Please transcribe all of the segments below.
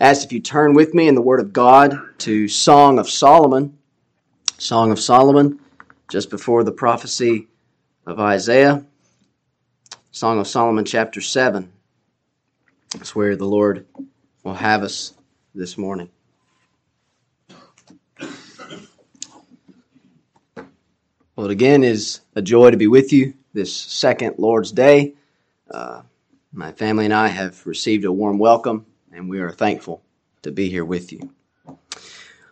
ask if you turn with me in the Word of God to Song of Solomon. Song of Solomon, just before the prophecy of Isaiah. Song of Solomon, chapter 7. That's where the Lord will have us this morning. Well, it again is a joy to be with you this second Lord's Day. Uh, my family and I have received a warm welcome, and we are thankful to be here with you.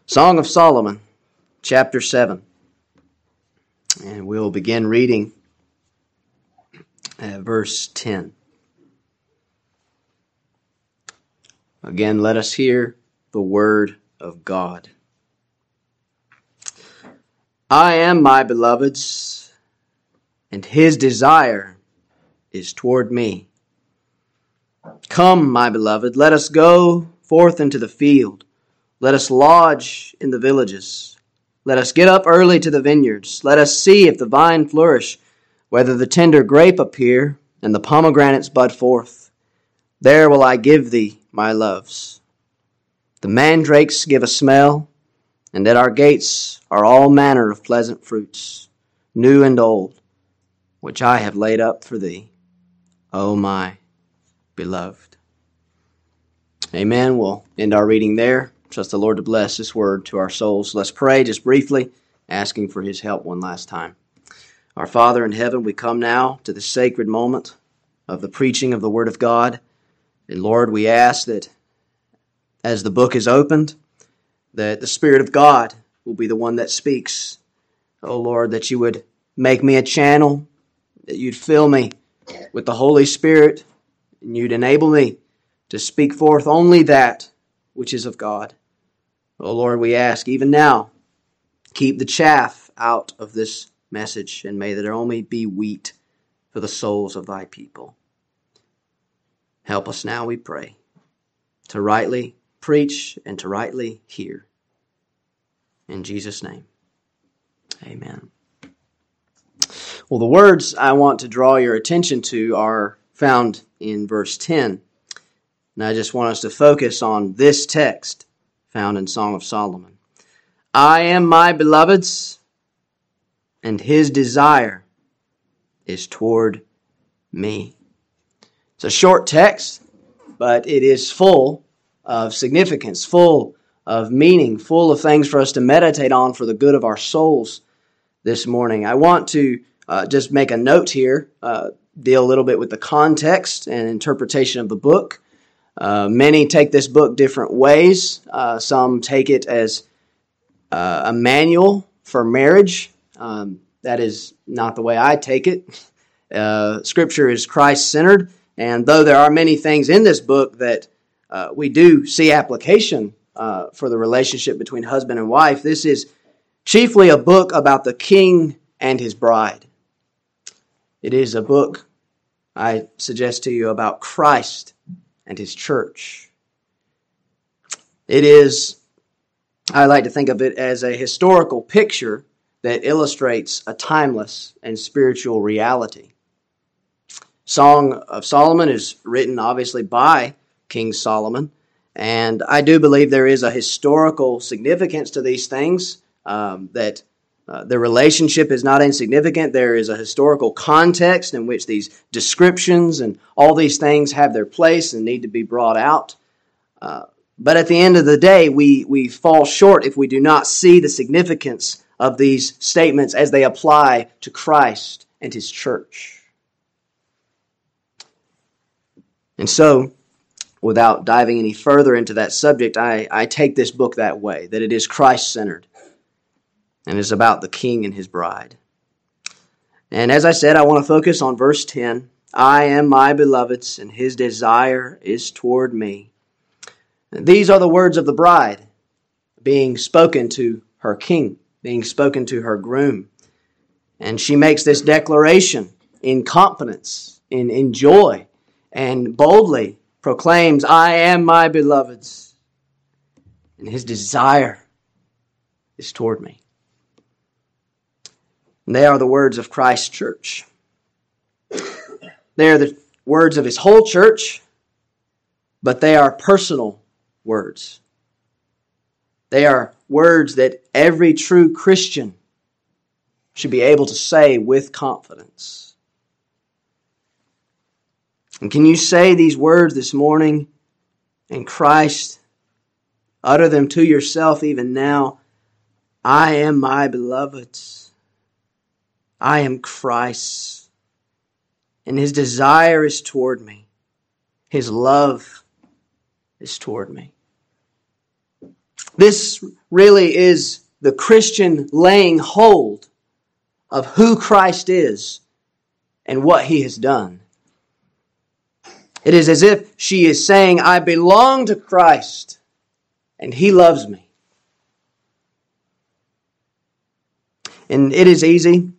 Song of Solomon, chapter 7. And we'll begin reading at verse 10. Again, let us hear the word of God. I am my beloved's, and his desire is toward me. Come, my beloved, let us go forth into the field. Let us lodge in the villages. Let us get up early to the vineyards. Let us see if the vine flourish, whether the tender grape appear, and the pomegranates bud forth. There will I give thee, my loves. The mandrakes give a smell, and at our gates are all manner of pleasant fruits, new and old, which I have laid up for thee, O my beloved. Amen. We'll end our reading there. Trust the Lord to bless this word to our souls. Let's pray just briefly, asking for his help one last time. Our Father in heaven, we come now to the sacred moment of the preaching of the Word of God. And Lord, we ask that as the book is opened, that the Spirit of God will be the one that speaks. Oh Lord, that you would make me a channel, that you'd fill me with the Holy Spirit, and you'd enable me to speak forth only that which is of God. Oh Lord, we ask even now, keep the chaff out of this message, and may there only be wheat for the souls of thy people. Help us now, we pray, to rightly preach and to rightly hear. In Jesus' name, amen. Well, the words I want to draw your attention to are found in verse 10. And I just want us to focus on this text found in Song of Solomon. I am my beloved's, and his desire is toward me. It's a short text, but it is full of significance, full of meaning, full of things for us to meditate on for the good of our souls this morning. I want to uh, just make a note here, uh, deal a little bit with the context and interpretation of the book. Uh, many take this book different ways. Uh, some take it as uh, a manual for marriage. Um, that is not the way I take it. Uh, scripture is Christ centered, and though there are many things in this book that uh, we do see application uh, for the relationship between husband and wife, this is chiefly a book about the king and his bride. It is a book, I suggest to you, about Christ and his church. It is, I like to think of it as a historical picture that illustrates a timeless and spiritual reality. Song of Solomon is written obviously by King Solomon, and I do believe there is a historical significance to these things um, that uh, the relationship is not insignificant. There is a historical context in which these descriptions and all these things have their place and need to be brought out. Uh, but at the end of the day, we, we fall short if we do not see the significance of these statements as they apply to Christ and His church. And so, without diving any further into that subject, I, I take this book that way, that it is Christ centered and is about the king and his bride. And as I said, I want to focus on verse 10 I am my beloved's, and his desire is toward me. These are the words of the bride being spoken to her king, being spoken to her groom. And she makes this declaration in confidence, in, in joy, and boldly proclaims, I am my beloved's, and his desire is toward me. And they are the words of Christ's church. They are the words of his whole church, but they are personal words. They are words that every true Christian should be able to say with confidence. And can you say these words this morning in Christ? Utter them to yourself even now. I am my beloved's. I am Christ's. And his desire is toward me. His love is toward me. This really is the Christian laying hold of who Christ is and what he has done. It is as if she is saying, I belong to Christ and he loves me. And it is easy,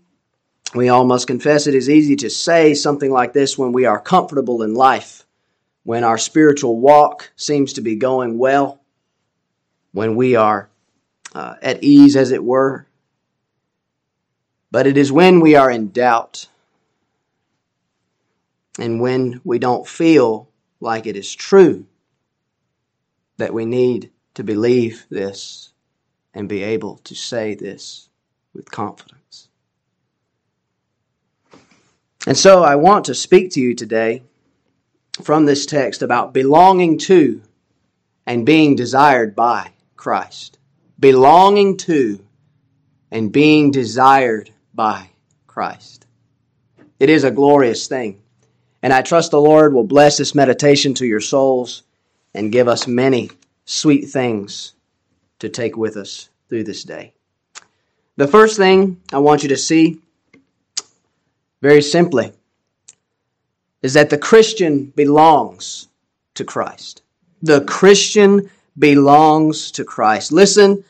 we all must confess, it is easy to say something like this when we are comfortable in life, when our spiritual walk seems to be going well, when we are uh, at ease, as it were. But it is when we are in doubt and when we don't feel like it is true that we need to believe this and be able to say this with confidence. And so I want to speak to you today from this text about belonging to and being desired by Christ. Belonging to and being desired by Christ. It is a glorious thing. And I trust the Lord will bless this meditation to your souls and give us many sweet things to take with us through this day. The first thing I want you to see, very simply, is that the Christian belongs to Christ. The Christian belongs to Christ. Listen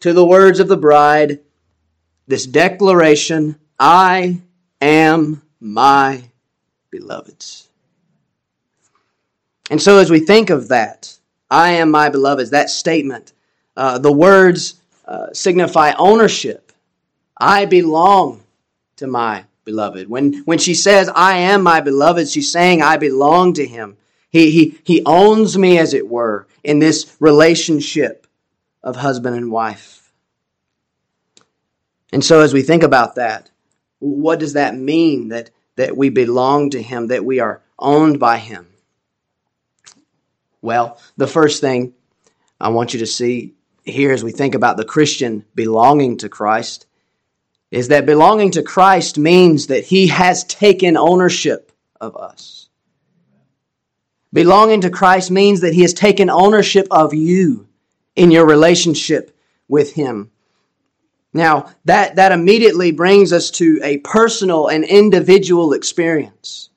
to the words of the bride, this declaration I am my beloveds. And so, as we think of that, I am my beloveds, that statement, uh, the words uh, signify ownership. I belong to my beloved. When, when she says, I am my beloved, she's saying, I belong to him. He, he, he owns me, as it were, in this relationship of husband and wife. And so, as we think about that, what does that mean that, that we belong to him, that we are owned by him? Well, the first thing I want you to see here as we think about the Christian belonging to Christ is that belonging to Christ means that he has taken ownership of us. Belonging to Christ means that he has taken ownership of you in your relationship with him. Now, that, that immediately brings us to a personal and individual experience.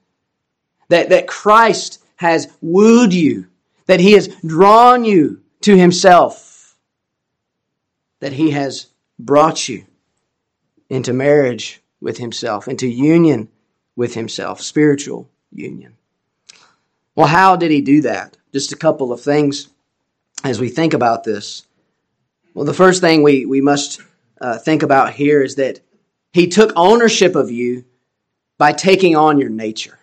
That, that Christ has wooed you that He has drawn you to Himself, that He has brought you into marriage with Himself, into union with Himself, spiritual union. Well, how did He do that? Just a couple of things as we think about this. Well, the first thing we, we must uh, think about here is that He took ownership of you by taking on your nature.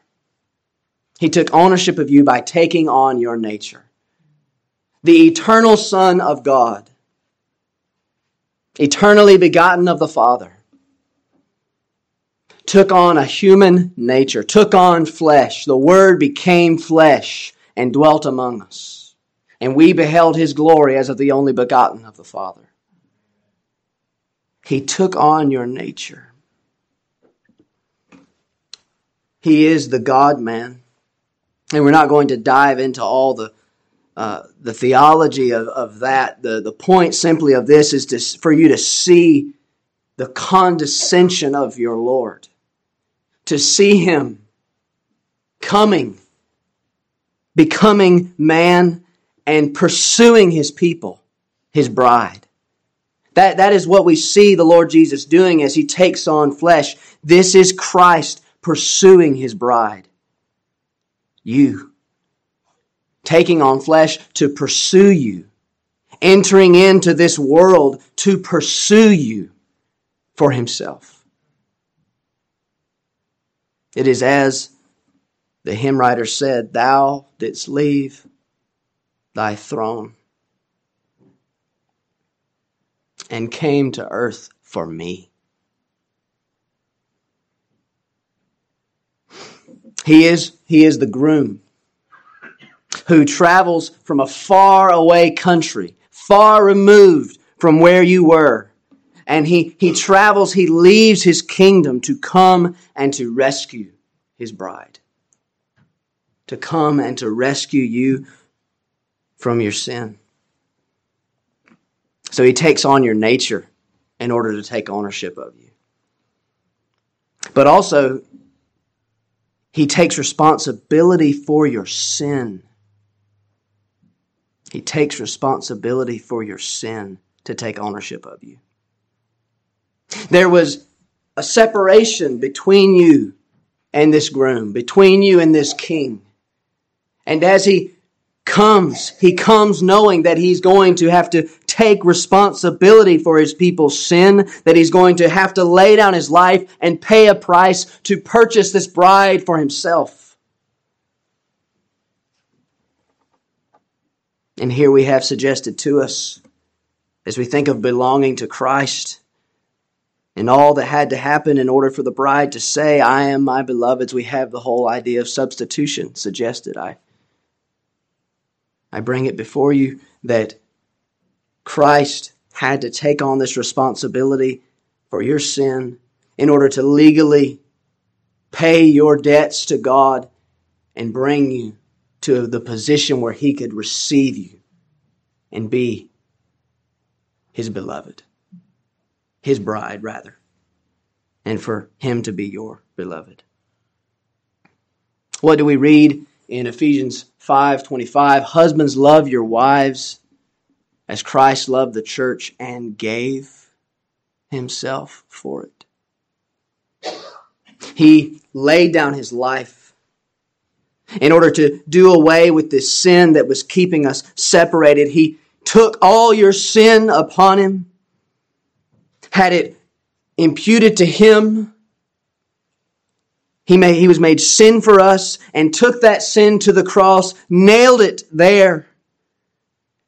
He took ownership of you by taking on your nature. The eternal Son of God, eternally begotten of the Father, took on a human nature, took on flesh. The Word became flesh and dwelt among us. And we beheld his glory as of the only begotten of the Father. He took on your nature. He is the God man. And we're not going to dive into all the uh, the theology of, of that. The, the point simply of this is to, for you to see the condescension of your Lord, to see Him coming, becoming man, and pursuing His people, His bride. That, that is what we see the Lord Jesus doing as He takes on flesh. This is Christ pursuing His bride you, taking on flesh to pursue you, entering into this world to pursue you for himself. It is as the hymn writer said, Thou didst leave thy throne and came to earth for me. He is, he is the groom who travels from a far away country, far removed from where you were, and he, he travels, he leaves his kingdom to come and to rescue his bride. To come and to rescue you from your sin. So he takes on your nature in order to take ownership of you. But also, he takes responsibility for your sin. He takes responsibility for your sin to take ownership of you. There was a separation between you and this groom, between you and this king. And as he comes, he comes knowing that he's going to have to take responsibility for his people's sin, that he's going to have to lay down his life and pay a price to purchase this bride for himself. And here we have suggested to us, as we think of belonging to Christ, and all that had to happen in order for the bride to say, I am my beloved's, we have the whole idea of substitution suggested. I, I bring it before you that Christ had to take on this responsibility for your sin in order to legally pay your debts to God and bring you to the position where He could receive you and be His beloved, His bride, rather, and for Him to be your beloved. What do we read in Ephesians 5:25? Husbands love your wives as Christ loved the church and gave himself for it. He laid down his life in order to do away with this sin that was keeping us separated. He took all your sin upon him, had it imputed to him. He, made, he was made sin for us and took that sin to the cross, nailed it there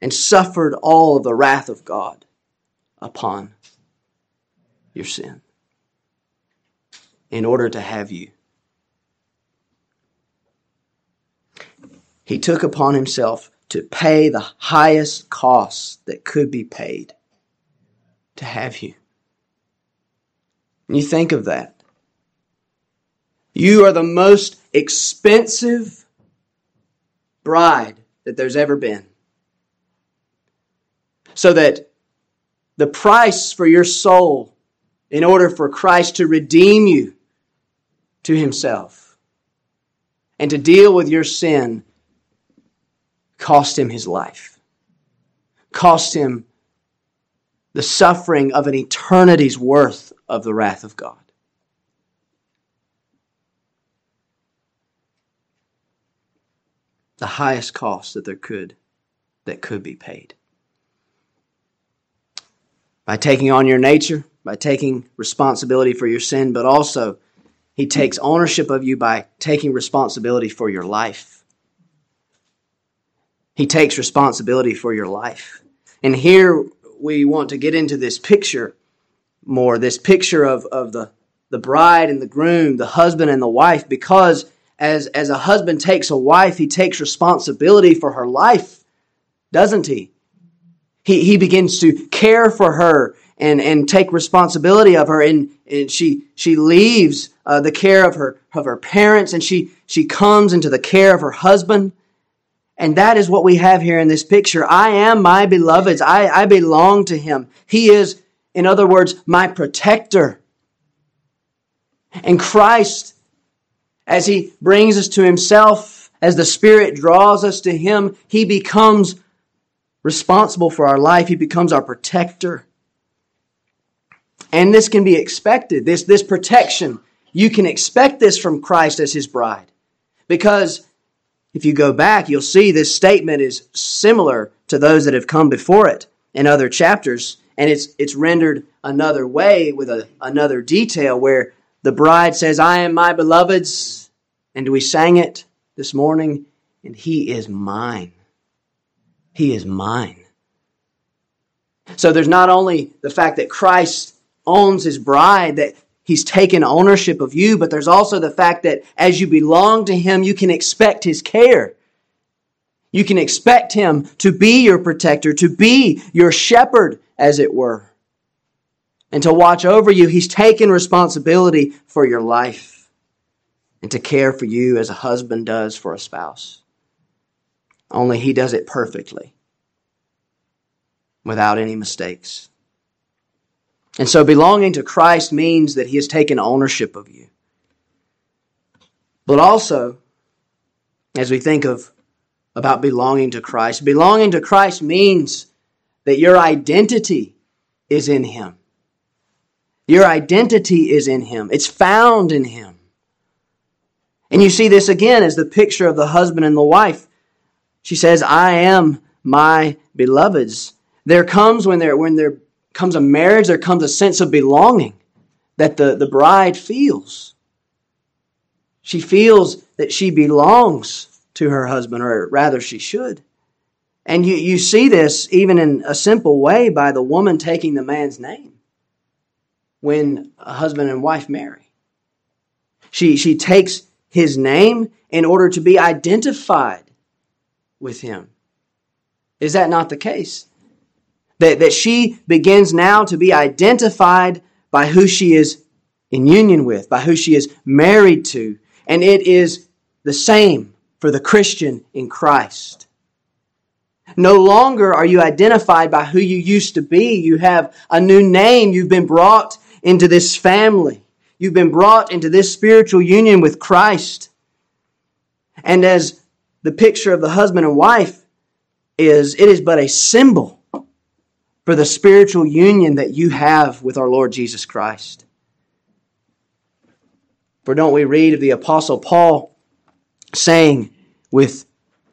and suffered all of the wrath of God upon your sin in order to have you. He took upon himself to pay the highest cost that could be paid to have you. You think of that. You are the most expensive bride that there's ever been so that the price for your soul, in order for Christ to redeem you to himself and to deal with your sin, cost him his life, cost him the suffering of an eternity's worth of the wrath of God. The highest cost that there could that could be paid by taking on your nature, by taking responsibility for your sin, but also he takes ownership of you by taking responsibility for your life. He takes responsibility for your life. And here we want to get into this picture more, this picture of, of the, the bride and the groom, the husband and the wife, because as, as a husband takes a wife, he takes responsibility for her life, doesn't he? He, he begins to care for her and, and take responsibility of her. And, and she, she leaves uh, the care of her, of her parents and she, she comes into the care of her husband. And that is what we have here in this picture. I am my beloved's. I, I belong to him. He is, in other words, my protector. And Christ, as he brings us to himself, as the Spirit draws us to him, he becomes responsible for our life. He becomes our protector. And this can be expected. This, this protection, you can expect this from Christ as his bride. Because if you go back, you'll see this statement is similar to those that have come before it in other chapters. And it's, it's rendered another way with a, another detail where the bride says, I am my beloved's. And we sang it this morning, and he is mine. He is mine. So there's not only the fact that Christ owns his bride, that he's taken ownership of you, but there's also the fact that as you belong to him, you can expect his care. You can expect him to be your protector, to be your shepherd, as it were, and to watch over you. He's taken responsibility for your life and to care for you as a husband does for a spouse. Only he does it perfectly, without any mistakes. And so belonging to Christ means that he has taken ownership of you. But also, as we think of about belonging to Christ, belonging to Christ means that your identity is in him. Your identity is in him. It's found in him. And you see this again as the picture of the husband and the wife. She says, I am my beloved's. There comes when there when there comes a marriage, there comes a sense of belonging that the, the bride feels. She feels that she belongs to her husband, or rather she should. And you, you see this even in a simple way by the woman taking the man's name when a husband and wife marry. She, she takes his name in order to be identified with him. Is that not the case? That, that she begins now to be identified by who she is in union with, by who she is married to. And it is the same for the Christian in Christ. No longer are you identified by who you used to be. You have a new name. You've been brought into this family. You've been brought into this spiritual union with Christ. And as the picture of the husband and wife is, it is but a symbol for the spiritual union that you have with our Lord Jesus Christ. For don't we read of the Apostle Paul saying with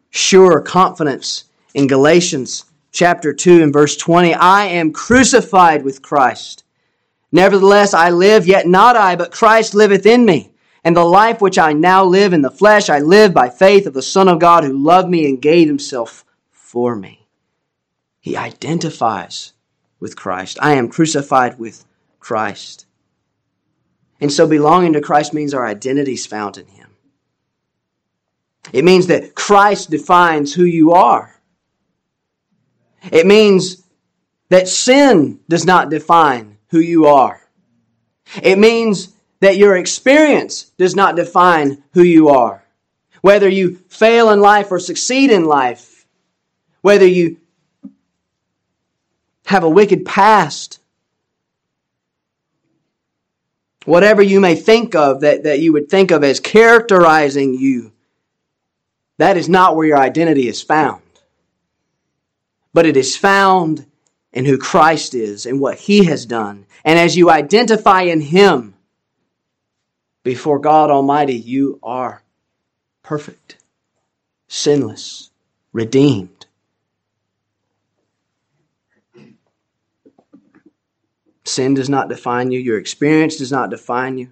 sure confidence in Galatians chapter 2 and verse 20, I am crucified with Christ. Nevertheless, I live, yet not I, but Christ liveth in me. And the life which I now live in the flesh, I live by faith of the Son of God who loved me and gave himself for me. He identifies with Christ. I am crucified with Christ. And so belonging to Christ means our identity is found in him. It means that Christ defines who you are. It means that sin does not define who you are. It means that your experience does not define who you are. Whether you fail in life or succeed in life, whether you have a wicked past, whatever you may think of that, that you would think of as characterizing you, that is not where your identity is found. But it is found in who Christ is and what He has done. And as you identify in Him before God Almighty, you are perfect, sinless, redeemed. Sin does not define you. Your experience does not define you.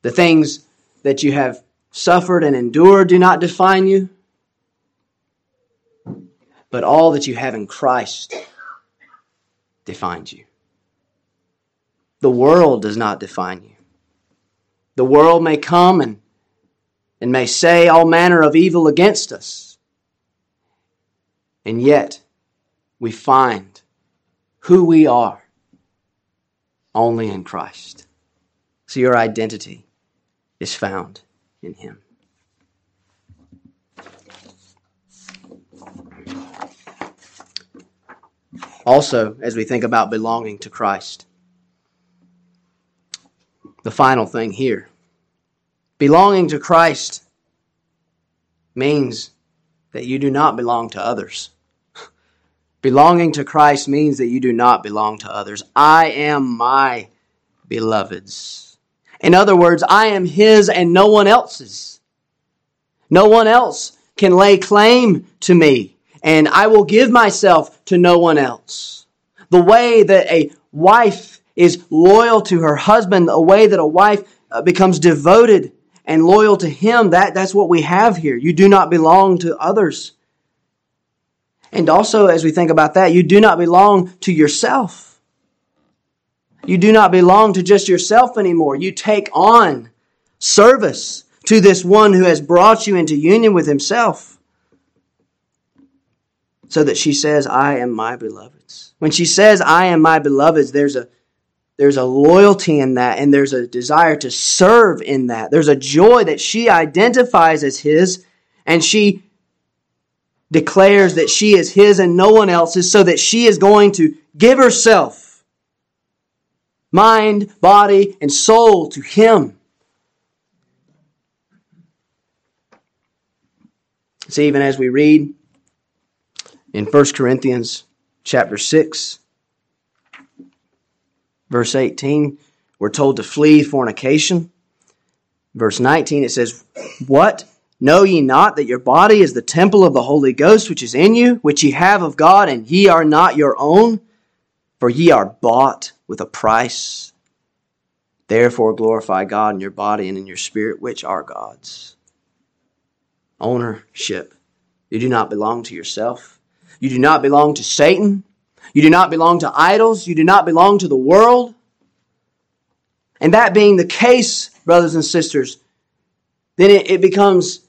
The things that you have suffered and endured do not define you. But all that you have in Christ defines you. The world does not define you. The world may come and, and may say all manner of evil against us. And yet, we find who we are only in Christ. So your identity is found in Him. Also, as we think about belonging to Christ, the final thing here belonging to Christ means that you do not belong to others. Belonging to Christ means that you do not belong to others. I am my beloved's. In other words, I am His and no one else's. No one else can lay claim to me and I will give myself to no one else. The way that a wife is loyal to her husband, the way that a wife uh, becomes devoted and loyal to him, that, that's what we have here. You do not belong to others. And also, as we think about that, you do not belong to yourself. You do not belong to just yourself anymore. You take on service to this one who has brought you into union with himself. So that she says, I am my beloved's. When she says, I am my beloved's, there's a there's a loyalty in that, and there's a desire to serve in that. There's a joy that she identifies as his, and she declares that she is his and no one else's, so that she is going to give herself, mind, body, and soul to him. See, even as we read in 1 Corinthians chapter 6, verse 18, we're told to flee fornication. Verse 19, it says, What? Know ye not that your body is the temple of the Holy Ghost which is in you, which ye have of God, and ye are not your own? For ye are bought with a price. Therefore glorify God in your body and in your spirit, which are God's ownership. You do not belong to yourself. You do not belong to Satan. You do not belong to idols. You do not belong to the world. And that being the case, brothers and sisters, then it, it becomes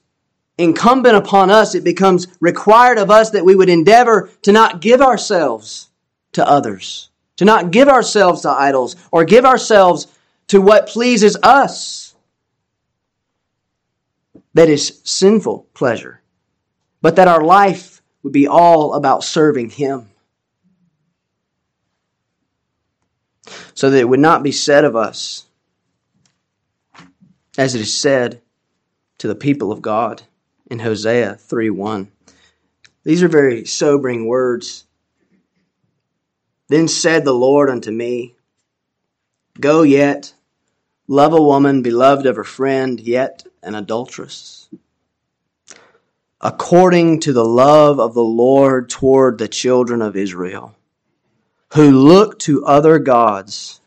incumbent upon us, it becomes required of us that we would endeavor to not give ourselves to others, to not give ourselves to idols, or give ourselves to what pleases us that is sinful pleasure, but that our life would be all about serving Him. So that it would not be said of us, as it is said to the people of God in Hosea 3 1. These are very sobering words. Then said the Lord unto me, Go yet, love a woman beloved of her friend, yet an adulteress. According to the love of the Lord toward the children of Israel, who look to other gods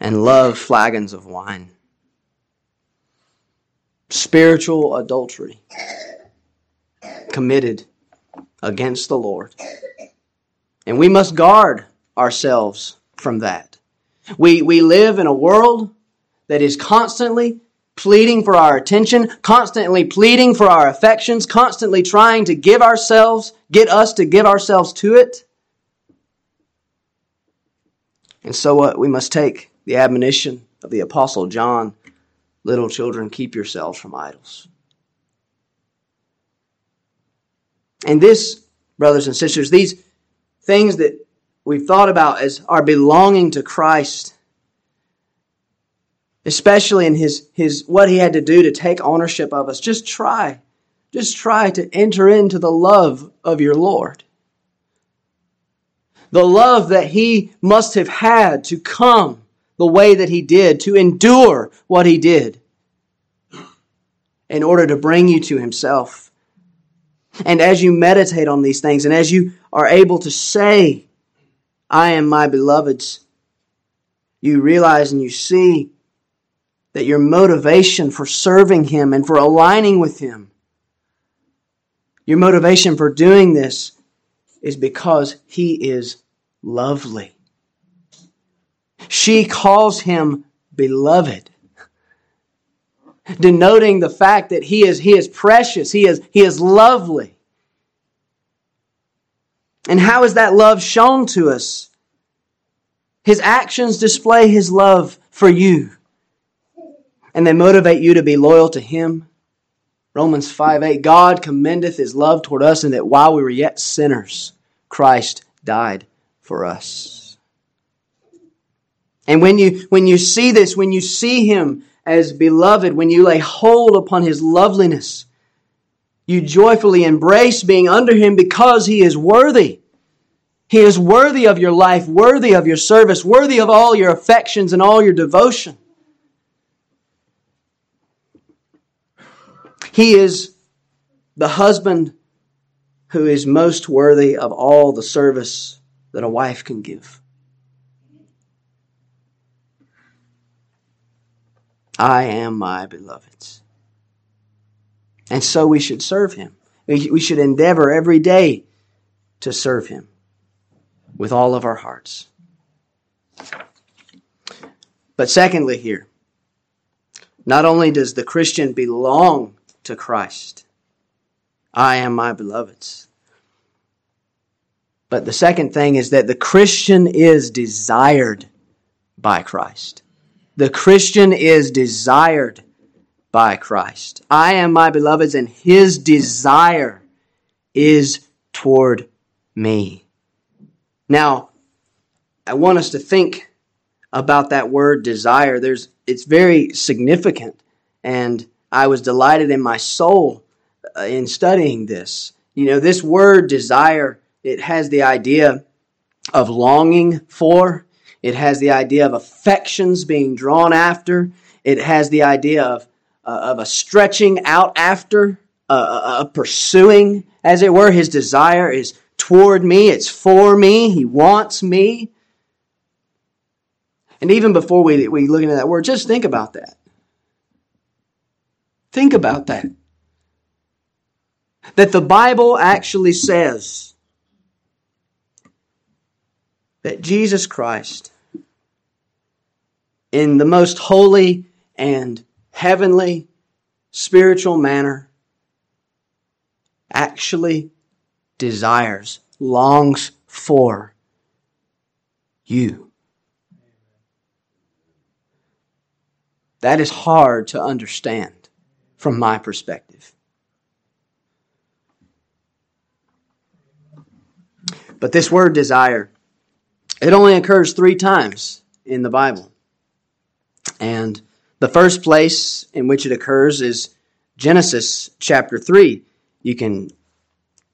and love flagons of wine. Spiritual adultery committed against the Lord. And we must guard ourselves from that. We, we live in a world that is constantly pleading for our attention, constantly pleading for our affections, constantly trying to give ourselves, get us to give ourselves to it. And so what? We must take the admonition of the Apostle John little children, keep yourselves from idols. And this, brothers and sisters, these things that we've thought about as our belonging to Christ especially in his, his what he had to do to take ownership of us. Just try. Just try to enter into the love of your Lord. The love that he must have had to come the way that he did, to endure what he did in order to bring you to himself. And as you meditate on these things and as you are able to say, I am my beloved's, you realize and you see that your motivation for serving Him and for aligning with Him, your motivation for doing this is because He is lovely. She calls Him beloved, denoting the fact that He is, he is precious, he is, he is lovely. And how is that love shown to us? His actions display His love for you and they motivate you to be loyal to Him. Romans 5 8, God commendeth His love toward us, and that while we were yet sinners, Christ died for us. And when you, when you see this, when you see Him as beloved, when you lay hold upon His loveliness, you joyfully embrace being under Him because He is worthy. He is worthy of your life, worthy of your service, worthy of all your affections and all your devotion. He is the husband who is most worthy of all the service that a wife can give. I am my beloved's. And so we should serve him. We should endeavor every day to serve Him with all of our hearts. But secondly, here, not only does the Christian belong to Christ, I am my beloved's. But the second thing is that the Christian is desired by Christ. The Christian is desired by Christ. I am my beloved's, and his desire is toward me. Now, I want us to think about that word desire. There's, it's very significant, and I was delighted in my soul uh, in studying this. You know, this word desire, it has the idea of longing for, it has the idea of affections being drawn after, it has the idea of, uh, of a stretching out after, uh, a pursuing, as it were. His desire is toward me, it's for me, he wants me. And even before we, we look into that word, just think about that. Think about that. That the Bible actually says that Jesus Christ, in the most holy and heavenly spiritual manner, actually desires, longs for you. That is hard to understand from my perspective. But this word desire, it only occurs three times in the Bible. And the first place in which it occurs is Genesis chapter 3. You can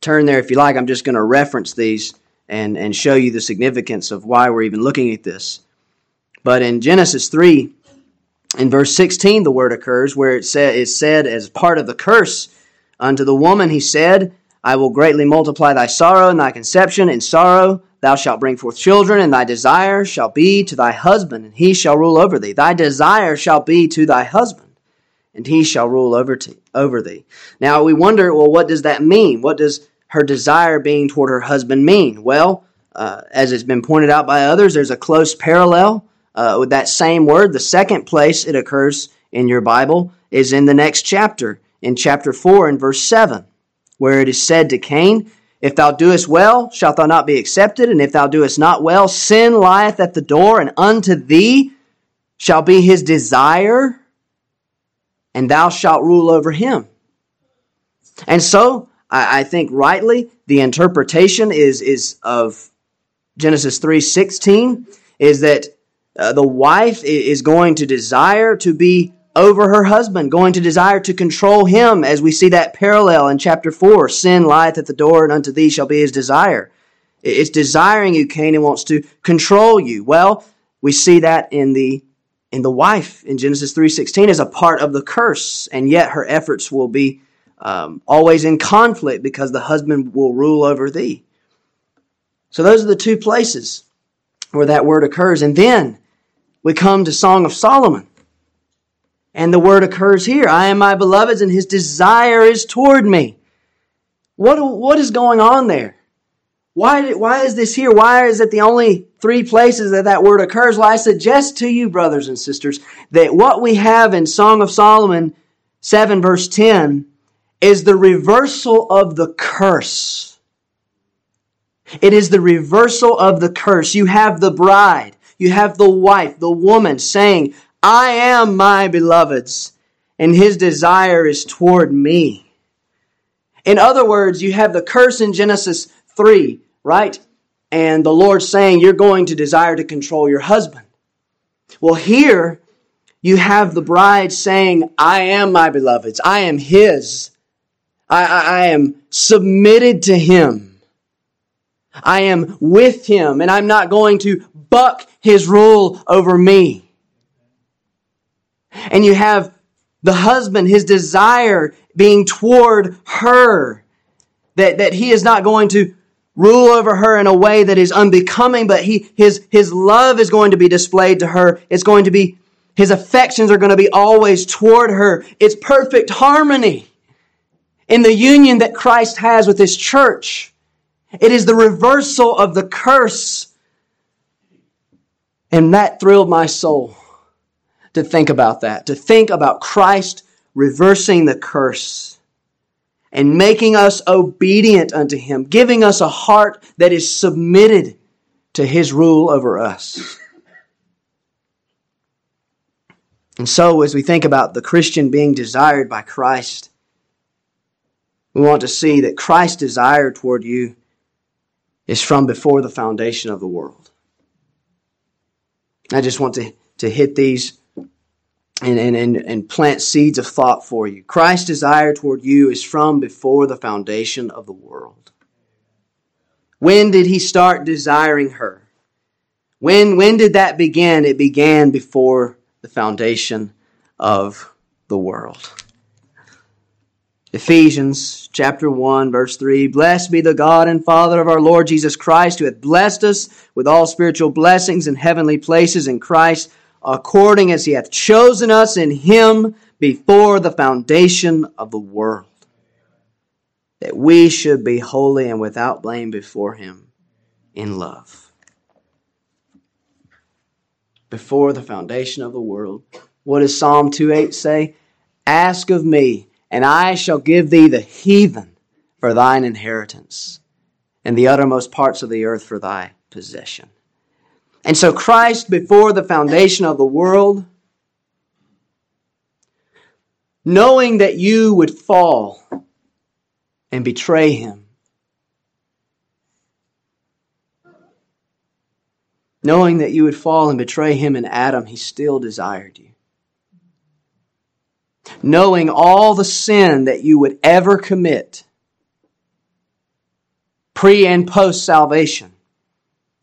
turn there if you like. I'm just going to reference these and, and show you the significance of why we're even looking at this. But in Genesis 3, in verse 16, the word occurs where it is said as part of the curse unto the woman, he said, I will greatly multiply thy sorrow and thy conception. In sorrow thou shalt bring forth children, and thy desire shall be to thy husband, and he shall rule over thee. Thy desire shall be to thy husband, and he shall rule over, to, over thee. Now we wonder, well, what does that mean? What does her desire being toward her husband mean? Well, uh, as it's been pointed out by others, there's a close parallel uh, with that same word. The second place it occurs in your Bible is in the next chapter, in chapter 4 and verse 7, where it is said to Cain, If thou doest well, shalt thou not be accepted, and if thou doest not well, sin lieth at the door, and unto thee shall be his desire, and thou shalt rule over him. And so, I, I think rightly, the interpretation is, is of Genesis 3.16 is that uh, the wife is going to desire to be over her husband, going to desire to control him, as we see that parallel in chapter 4. Sin lieth at the door, and unto thee shall be his desire. It's desiring you, Canaan wants to control you. Well, we see that in the in the wife in Genesis 3.16 as a part of the curse, and yet her efforts will be um, always in conflict because the husband will rule over thee. So those are the two places where that word occurs. And then we come to Song of Solomon. And the word occurs here I am my beloved's, and his desire is toward me. What, what is going on there? Why, why is this here? Why is it the only three places that that word occurs? Well, I suggest to you, brothers and sisters, that what we have in Song of Solomon 7, verse 10, is the reversal of the curse. It is the reversal of the curse. You have the bride you have the wife, the woman saying, I am my beloved's, and his desire is toward me. In other words, you have the curse in Genesis 3, right? And the Lord saying, You're going to desire to control your husband. Well, here you have the bride saying, I am my beloved's, I am his. I, I, I am submitted to him. I am with him, and I'm not going to buck his rule over me. And you have the husband, his desire being toward her, that, that he is not going to rule over her in a way that is unbecoming, but he, his, his love is going to be displayed to her. It's going to be, his affections are going to be always toward her. It's perfect harmony in the union that Christ has with his church. It is the reversal of the curse. And that thrilled my soul to think about that, to think about Christ reversing the curse and making us obedient unto Him, giving us a heart that is submitted to His rule over us. And so, as we think about the Christian being desired by Christ, we want to see that Christ's desire toward you is from before the foundation of the world. I just want to, to hit these and, and, and, and plant seeds of thought for you. Christ's desire toward you is from before the foundation of the world. When did he start desiring her? When, when did that begin? It began before the foundation of the world. Ephesians chapter 1 verse 3 Blessed be the God and Father of our Lord Jesus Christ who hath blessed us with all spiritual blessings in heavenly places in Christ according as he hath chosen us in him before the foundation of the world that we should be holy and without blame before him in love. Before the foundation of the world. What does Psalm 2:8 say? Ask of me and I shall give thee the heathen for thine inheritance, and the uttermost parts of the earth for thy possession. And so Christ, before the foundation of the world, knowing that you would fall and betray him, knowing that you would fall and betray him in Adam, he still desired you knowing all the sin that you would ever commit, pre and post salvation,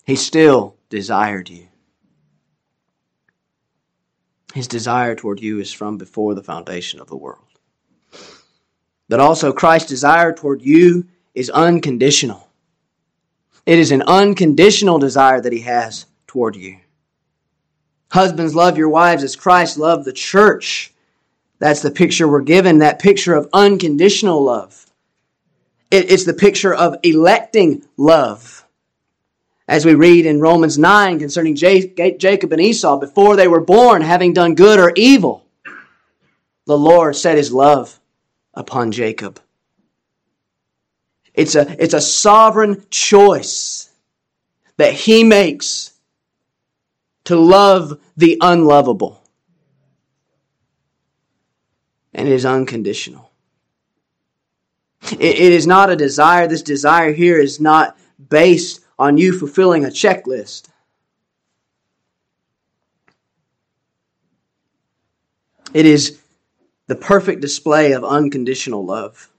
He still desired you. His desire toward you is from before the foundation of the world. But also, Christ's desire toward you is unconditional. It is an unconditional desire that He has toward you. Husbands, love your wives as Christ loved the church that's the picture we're given, that picture of unconditional love. it's the picture of electing love. As we read in Romans 9 concerning Jacob and Esau, before they were born, having done good or evil, the Lord set his love upon Jacob. It's a, it's a sovereign choice that he makes to love the unlovable and is unconditional. It, it is not a desire. This desire here is not based on you fulfilling a checklist. It is the perfect display of unconditional love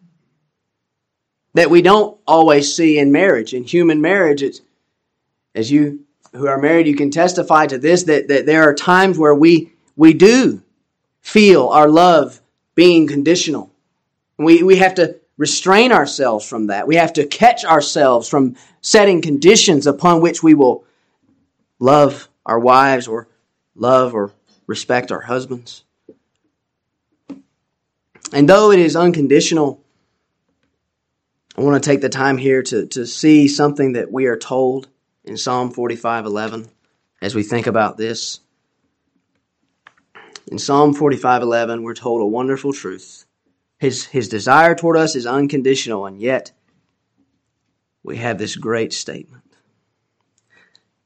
that we don't always see in marriage. In human marriage, it's, as you who are married, you can testify to this that, that there are times where we, we do feel our love being conditional. We, we have to restrain ourselves from that. We have to catch ourselves from setting conditions upon which we will love our wives or love or respect our husbands. And though it is unconditional, I want to take the time here to, to see something that we are told in Psalm 45 11 as we think about this. In Psalm 45:11, we're told a wonderful truth. His, his desire toward us is unconditional, and yet we have this great statement.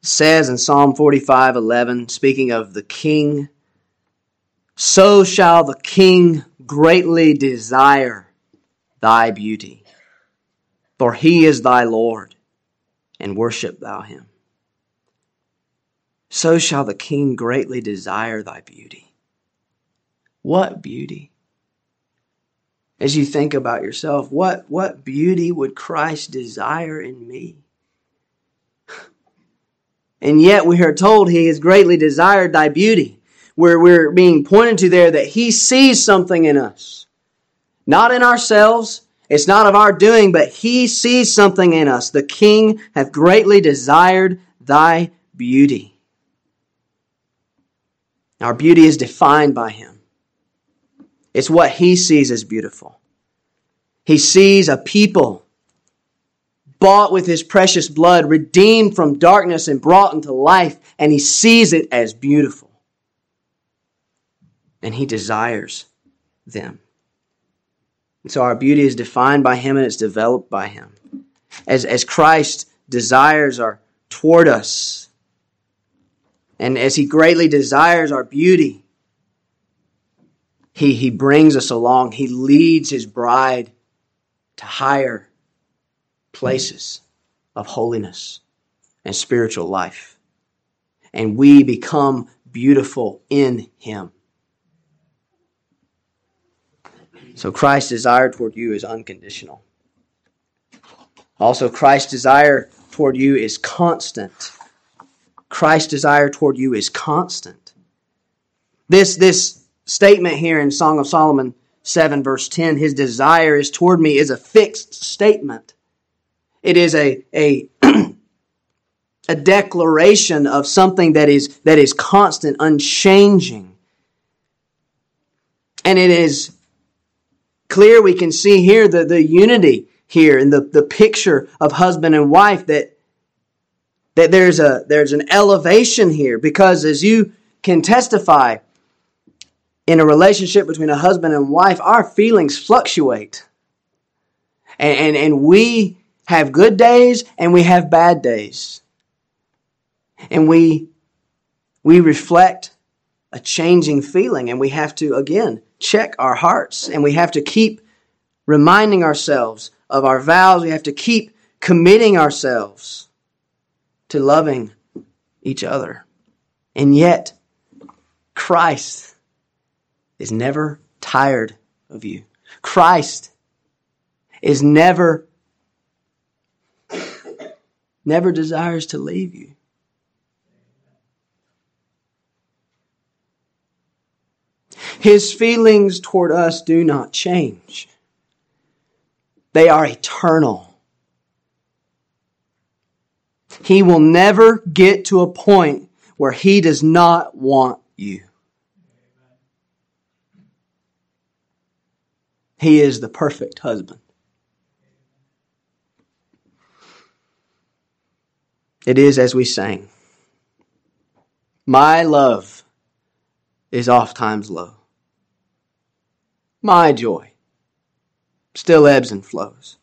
It says in Psalm 45:11, speaking of the king, so shall the king greatly desire thy beauty, for he is thy Lord, and worship thou him. So shall the king greatly desire thy beauty. What beauty. As you think about yourself, what, what beauty would Christ desire in me? And yet we are told he has greatly desired thy beauty. Where we're being pointed to there that he sees something in us. Not in ourselves. It's not of our doing, but he sees something in us. The king hath greatly desired thy beauty. Our beauty is defined by him. It's what he sees as beautiful. He sees a people bought with his precious blood, redeemed from darkness and brought into life, and he sees it as beautiful. And he desires them. And so our beauty is defined by him and it's developed by him. As, as Christ's desires are toward us, and as he greatly desires our beauty, he, he brings us along. He leads his bride to higher places of holiness and spiritual life. And we become beautiful in Him. So Christ's desire toward you is unconditional. Also, Christ's desire toward you is constant. Christ's desire toward you is constant. This, this statement here in Song of Solomon 7, verse 10, his desire is toward me, is a fixed statement. It is a, a, a declaration of something that is, that is constant, unchanging. And it is clear we can see here the, the unity here in the, the picture of husband and wife that, that there's a there's an elevation here because as you can testify in a relationship between a husband and wife, our feelings fluctuate. And, and, and we have good days and we have bad days. And we, we reflect a changing feeling and we have to, again, check our hearts and we have to keep reminding ourselves of our vows. We have to keep committing ourselves to loving each other. And yet, Christ is never tired of you. Christ is never never desires to leave you. His feelings toward us do not change. They are eternal. He will never get to a point where he does not want you. He is the perfect husband. It is as we sang. My love is oft times low. My joy still ebbs and flows.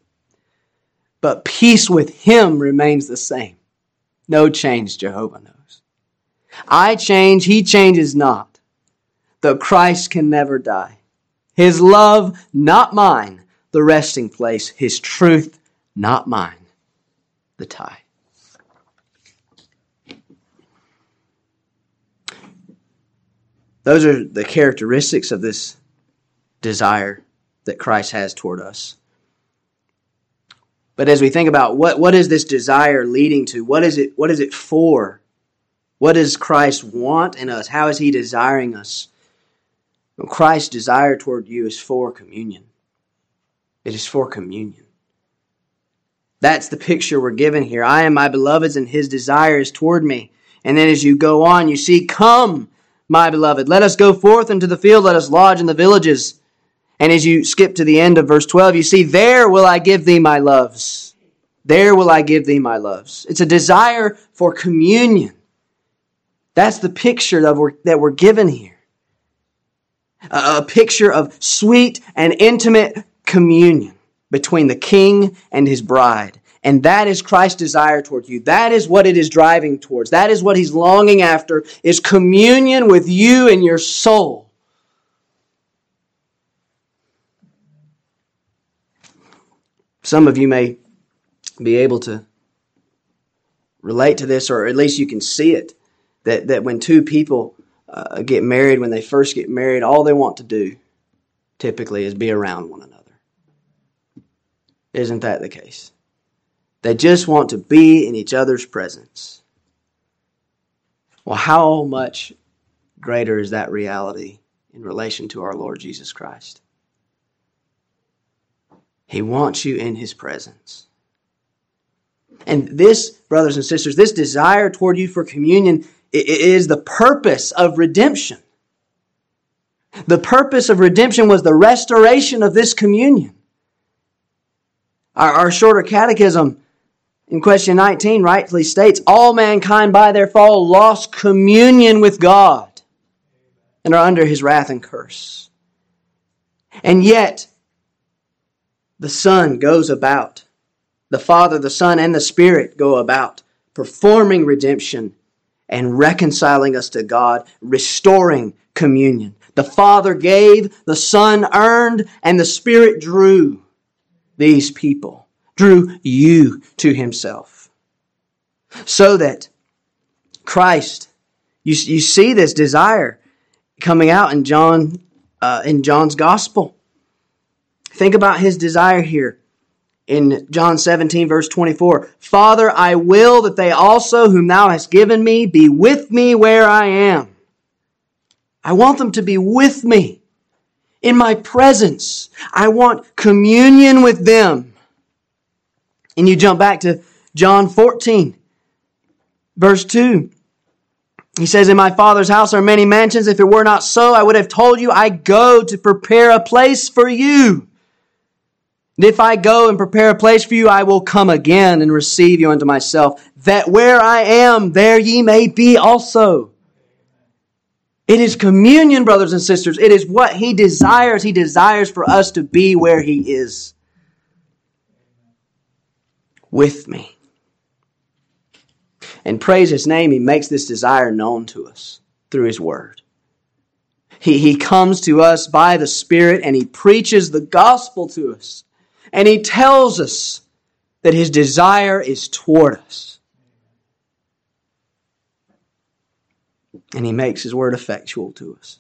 But peace with Him remains the same. No change, Jehovah knows. I change, He changes not. Though Christ can never die. His love, not mine, the resting place. His truth, not mine, the tie. Those are the characteristics of this desire that Christ has toward us. But as we think about what, what is this desire leading to? What is it, what is it for? What does Christ want in us? How is he desiring us? Christ's desire toward you is for communion. It is for communion. That's the picture we're given here. I am my beloved's, and his desire is toward me. And then as you go on, you see, Come, my beloved. Let us go forth into the field, let us lodge in the villages. And as you skip to the end of verse 12, you see, There will I give thee my loves. There will I give thee my loves. It's a desire for communion. That's the picture that we're, that we're given here. A, picture of sweet and intimate communion between the king and his bride. And that is Christ's desire toward you. That is what it is driving towards. That is what he's longing after is communion with you and your soul. Some of you may be able to relate to this, or at least you can see it. That, that when two people uh, get married, when they first get married, all they want to do typically is be around one another. Isn't that the case? They just want to be in each other's presence. Well, how much greater is that reality in relation to our Lord Jesus Christ? He wants you in His presence. And this, brothers and sisters, this desire toward you for communion is the purpose of redemption. The purpose of redemption was the restoration of this communion. Our, our shorter catechism in question 19 rightly states all mankind by their fall lost communion with God and are under his wrath and curse. And yet, the Son goes about, the Father, the Son, and the Spirit go about performing redemption and reconciling us to God, restoring communion. The Father gave, the Son earned, and the Spirit drew these people, drew you to Himself. So that Christ, you, you see this desire coming out in John, uh, in John's Gospel. Think about his desire here in John 17, verse 24. Father, I will that they also, whom thou hast given me, be with me where I am. I want them to be with me in my presence. I want communion with them. And you jump back to John 14, verse 2. He says, In my Father's house are many mansions. If it were not so, I would have told you, I go to prepare a place for you. And if I go and prepare a place for you, I will come again and receive you unto myself, that where I am, there ye may be also. It is communion, brothers and sisters. It is what He desires. He desires for us to be where He is. With me. And praise His name, He makes this desire known to us through His Word. He, he comes to us by the Spirit and He preaches the gospel to us. And he tells us that his desire is toward us. And he makes his word effectual to us.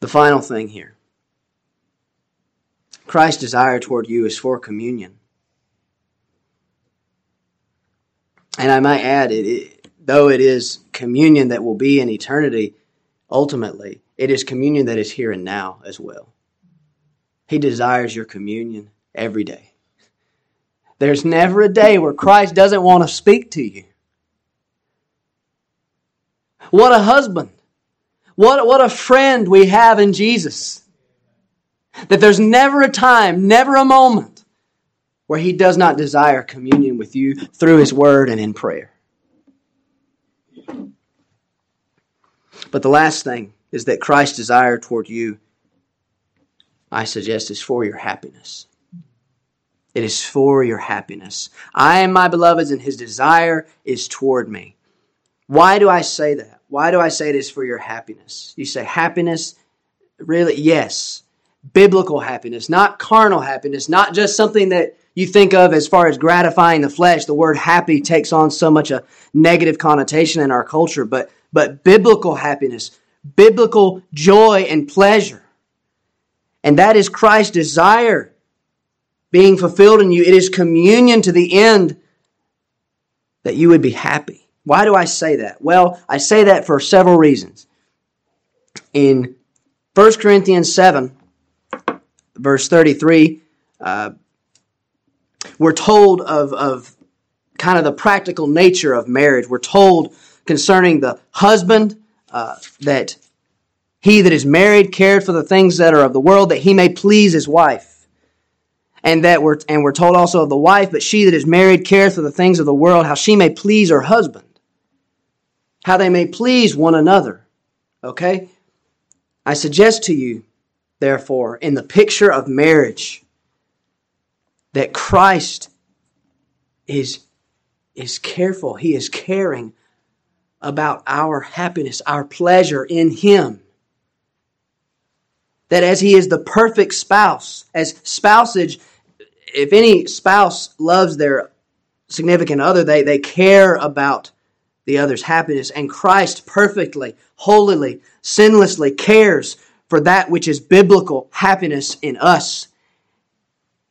The final thing here Christ's desire toward you is for communion. And I might add, it, it, though it is communion that will be in eternity, ultimately, it is communion that is here and now as well. He desires your communion every day. There's never a day where Christ doesn't want to speak to you. What a husband. What, what a friend we have in Jesus. That there's never a time, never a moment where he does not desire communion with you through his word and in prayer. But the last thing is that Christ's desire toward you I suggest is for your happiness. It is for your happiness. I am my beloved's, and his desire is toward me. Why do I say that? Why do I say it is for your happiness? You say happiness? Really? Yes. Biblical happiness, not carnal happiness, not just something that you think of as far as gratifying the flesh. The word happy takes on so much a negative connotation in our culture, but, but biblical happiness, biblical joy and pleasure. And that is Christ's desire being fulfilled in you. It is communion to the end that you would be happy. Why do I say that? Well, I say that for several reasons. In 1 Corinthians 7, verse 33, uh, we're told of, of kind of the practical nature of marriage. We're told concerning the husband uh, that he that is married cared for the things that are of the world, that he may please his wife. And that we're and we're told also of the wife, but she that is married cares for the things of the world, how she may please her husband. How they may please one another. Okay? I suggest to you, therefore, in the picture of marriage, that Christ is, is careful. He is caring about our happiness, our pleasure in Him that as he is the perfect spouse, as spousage, if any spouse loves their significant other, they, they care about the other's happiness. And Christ perfectly, holily, sinlessly cares for that which is biblical happiness in us.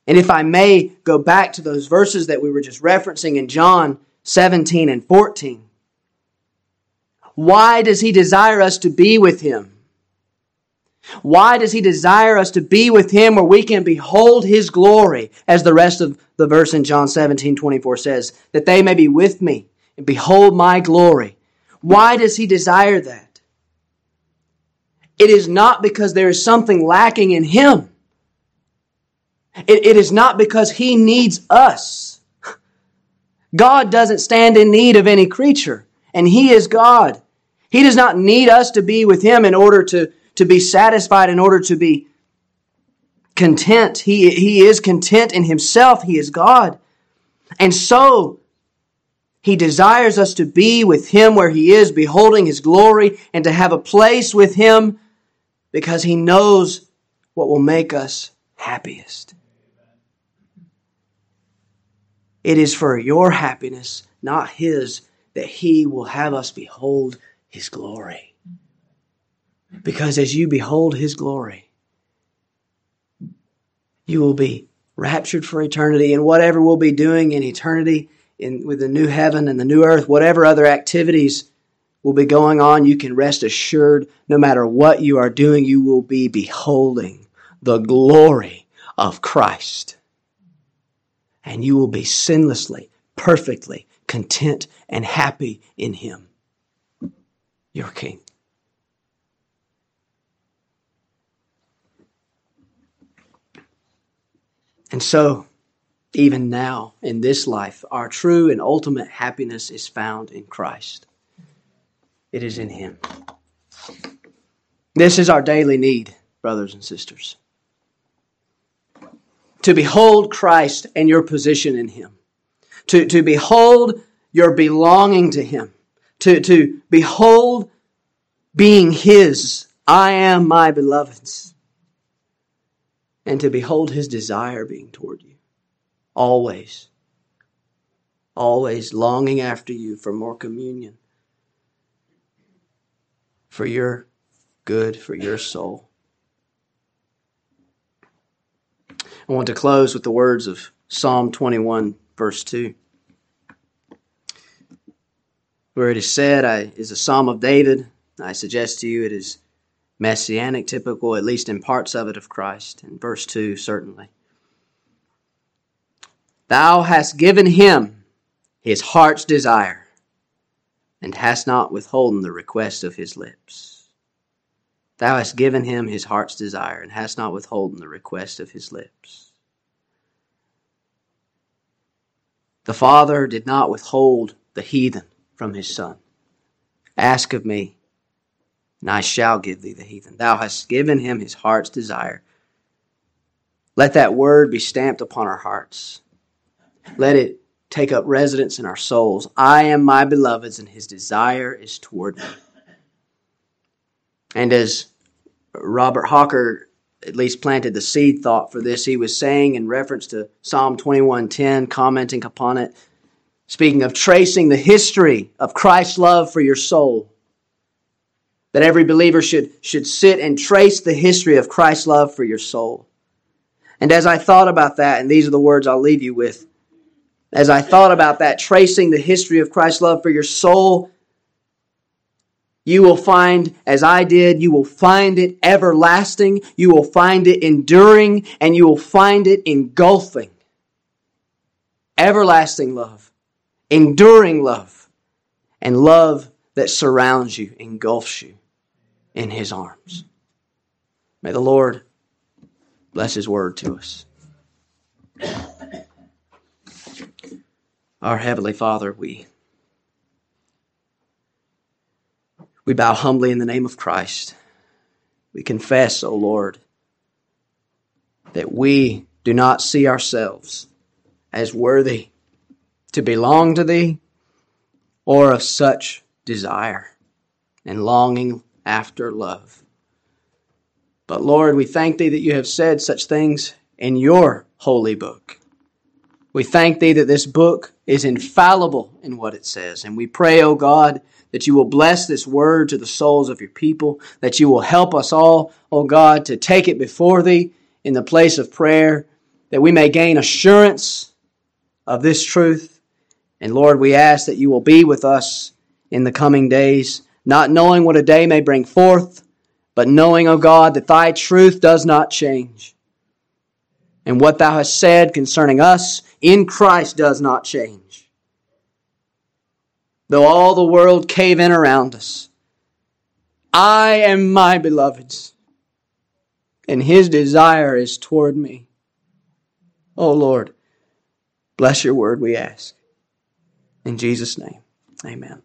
And if I may go back to those verses that we were just referencing in John 17 and 14, why does he desire us to be with him? Why does he desire us to be with him where we can behold his glory, as the rest of the verse in John 17 24 says, that they may be with me and behold my glory? Why does he desire that? It is not because there is something lacking in him. It, it is not because he needs us. God doesn't stand in need of any creature, and he is God. He does not need us to be with him in order to, to be satisfied, in order to be content. He, he is content in himself. He is God. And so, he desires us to be with him where he is, beholding his glory, and to have a place with him because he knows what will make us happiest. It is for your happiness, not his, that he will have us behold his glory. Because as you behold his glory, you will be raptured for eternity, and whatever we'll be doing in eternity, in, with the new heaven and the new earth, whatever other activities will be going on, you can rest assured no matter what you are doing, you will be beholding the glory of Christ. And you will be sinlessly, perfectly content and happy in Him, your King. And so, even now in this life, our true and ultimate happiness is found in Christ. It is in Him. This is our daily need, brothers and sisters. To behold Christ and your position in Him. To, to behold your belonging to Him. To, to behold being His. I am my beloved's. And to behold His desire being toward you. Always. Always longing after you for more communion. For your good, for your soul. I want to close with the words of Psalm 21, verse 2, where it is said, I, is a psalm of David. I suggest to you it is messianic, typical, at least in parts of it, of Christ. And verse 2, certainly. Thou hast given him his heart's desire, and hast not withholden the request of his lips. Thou hast given him his heart's desire, and hast not withholden the request of his lips. The Father did not withhold the heathen from his Son. Ask of me, and I shall give thee the heathen. Thou hast given him his heart's desire. Let that word be stamped upon our hearts. Let it take up residence in our souls. I am my beloved's, and his desire is toward me. And as Robert Hawker at least planted the seed thought for this, he was saying in reference to Psalm 21:10, commenting upon it, speaking of tracing the history of Christ's love for your soul. That every believer should, should sit and trace the history of Christ's love for your soul. And as I thought about that, and these are the words I'll leave you with, as I thought about that, tracing the history of Christ's love for your soul, you will find, as I did, you will find it everlasting, you will find it enduring, and you will find it engulfing. Everlasting love, enduring love, and love that surrounds you, engulfs you in His arms. May the Lord bless His word to us. Our Heavenly Father, we, we bow humbly in the name of Christ. We confess, O Lord, that we do not see ourselves as worthy to belong to Thee or of such desire and longing after love. But Lord, we thank Thee that you have said such things in your holy book. We thank Thee that this book is infallible in what it says. And we pray, O oh God, that you will bless this word to the souls of your people, that you will help us all, O oh God, to take it before Thee in the place of prayer, that we may gain assurance of this truth. And Lord, we ask that you will be with us in the coming days, not knowing what a day may bring forth, but knowing, O God, that Thy truth does not change. And what Thou hast said concerning us in Christ does not change. Though all the world cave in around us, I am my beloved's, and his desire is toward me. Oh Lord, bless your word, we ask. In Jesus' name, amen.